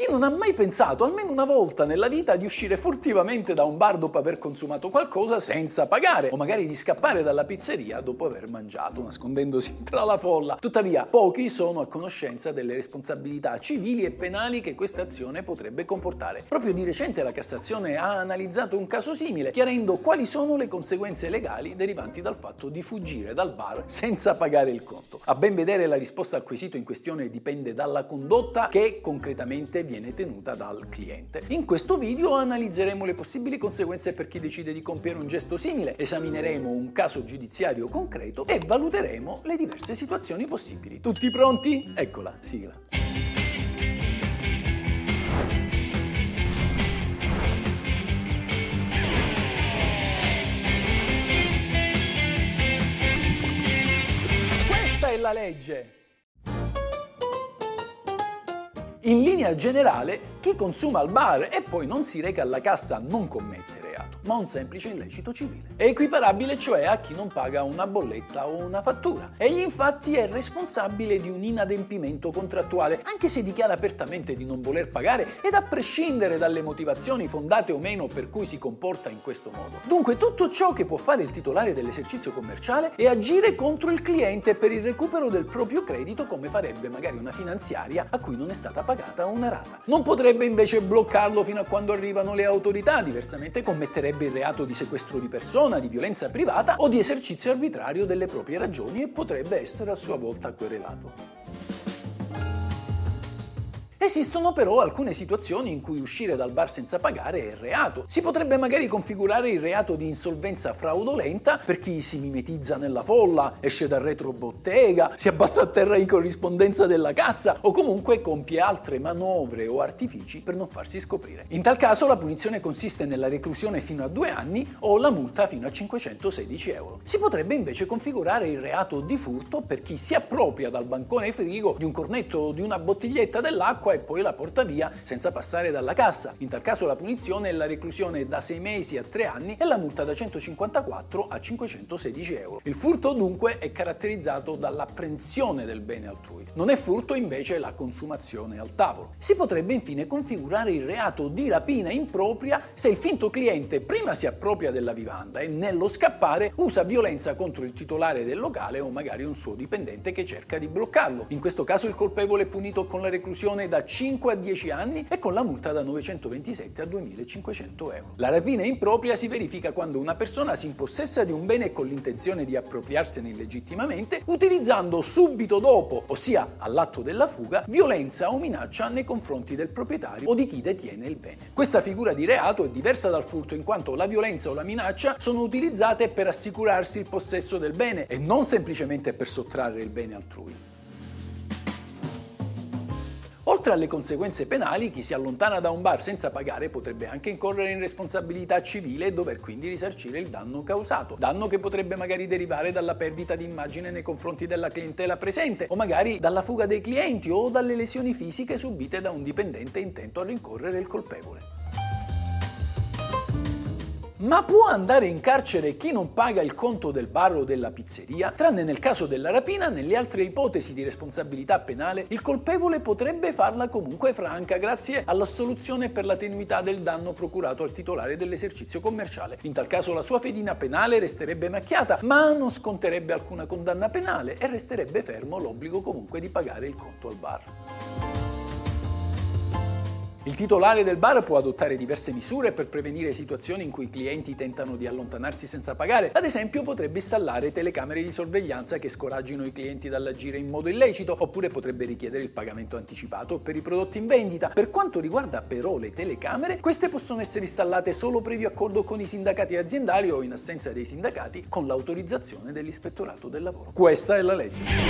Chi non ha mai pensato almeno una volta nella vita di uscire furtivamente da un bar dopo aver consumato qualcosa senza pagare o magari di scappare dalla pizzeria dopo aver mangiato nascondendosi tra la folla? Tuttavia, pochi sono a conoscenza delle responsabilità civili e penali che questa azione potrebbe comportare. Proprio di recente la Cassazione ha analizzato un caso simile, chiarendo quali sono le conseguenze legali derivanti dal fatto di fuggire dal bar senza pagare il conto. A ben vedere la risposta al quesito in questione dipende dalla condotta che concretamente viene tenuta dal cliente. In questo video analizzeremo le possibili conseguenze per chi decide di compiere un gesto simile, esamineremo un caso giudiziario concreto e valuteremo le diverse situazioni possibili. Tutti pronti? Eccola, sigla. Questa è la legge. In linea generale, chi consuma al bar e poi non si reca alla cassa non commette reato, ma un semplice illecito civile. È equiparabile cioè a chi non paga una bolletta o una fattura. Egli infatti è responsabile di un inadempimento contrattuale, anche se dichiara apertamente di non voler pagare ed a prescindere dalle motivazioni fondate o meno per cui si comporta in questo modo. Dunque tutto ciò che può fare il titolare dell'esercizio commerciale è agire contro il cliente per il recupero del proprio credito come farebbe magari una finanziaria a cui non è stata pagata una rata. Non potrebbe invece bloccarlo fino a quando arrivano le autorità, diversamente commetterebbe il reato di sequestro di persona, di violenza privata o di esercizio arbitrario delle proprie ragioni e potrebbe essere a sua volta querelato. Esistono però alcune situazioni in cui uscire dal bar senza pagare è reato. Si potrebbe magari configurare il reato di insolvenza fraudolenta per chi si mimetizza nella folla, esce dal retro bottega, si abbassa a terra in corrispondenza della cassa o comunque compie altre manovre o artifici per non farsi scoprire. In tal caso la punizione consiste nella reclusione fino a due anni o la multa fino a 516 euro. Si potrebbe invece configurare il reato di furto per chi si appropria dal bancone frigo di un cornetto o di una bottiglietta dell'acqua e poi la porta via senza passare dalla cassa. In tal caso la punizione è la reclusione da 6 mesi a 3 anni e la multa da 154 a 516 euro. Il furto dunque è caratterizzato dall'apprensione del bene altrui. Non è furto invece la consumazione al tavolo. Si potrebbe infine configurare il reato di rapina impropria se il finto cliente prima si appropria della vivanda e nello scappare usa violenza contro il titolare del locale o magari un suo dipendente che cerca di bloccarlo. In questo caso il colpevole è punito con la reclusione da 5 a 10 anni e con la multa da 927 a 2500 euro. La rapina impropria si verifica quando una persona si impossessa di un bene con l'intenzione di appropriarsene illegittimamente, utilizzando subito dopo, ossia all'atto della fuga, violenza o minaccia nei confronti del proprietario o di chi detiene il bene. Questa figura di reato è diversa dal furto in quanto la violenza o la minaccia sono utilizzate per assicurarsi il possesso del bene e non semplicemente per sottrarre il bene altrui. Oltre alle conseguenze penali, chi si allontana da un bar senza pagare potrebbe anche incorrere in responsabilità civile e dover quindi risarcire il danno causato. Danno che potrebbe magari derivare dalla perdita di immagine nei confronti della clientela presente o magari dalla fuga dei clienti o dalle lesioni fisiche subite da un dipendente intento a rincorrere il colpevole. Ma può andare in carcere chi non paga il conto del bar o della pizzeria? Tranne nel caso della rapina, nelle altre ipotesi di responsabilità penale, il colpevole potrebbe farla comunque franca grazie all'assoluzione per la tenuità del danno procurato al titolare dell'esercizio commerciale. In tal caso la sua fedina penale resterebbe macchiata, ma non sconterebbe alcuna condanna penale e resterebbe fermo l'obbligo comunque di pagare il conto al bar. Il titolare del bar può adottare diverse misure per prevenire situazioni in cui i clienti tentano di allontanarsi senza pagare. Ad esempio potrebbe installare telecamere di sorveglianza che scoraggino i clienti dall'agire in modo illecito, oppure potrebbe richiedere il pagamento anticipato per i prodotti in vendita. Per quanto riguarda però le telecamere, queste possono essere installate solo previo accordo con i sindacati aziendali o in assenza dei sindacati con l'autorizzazione dell'ispettorato del lavoro. Questa è la legge.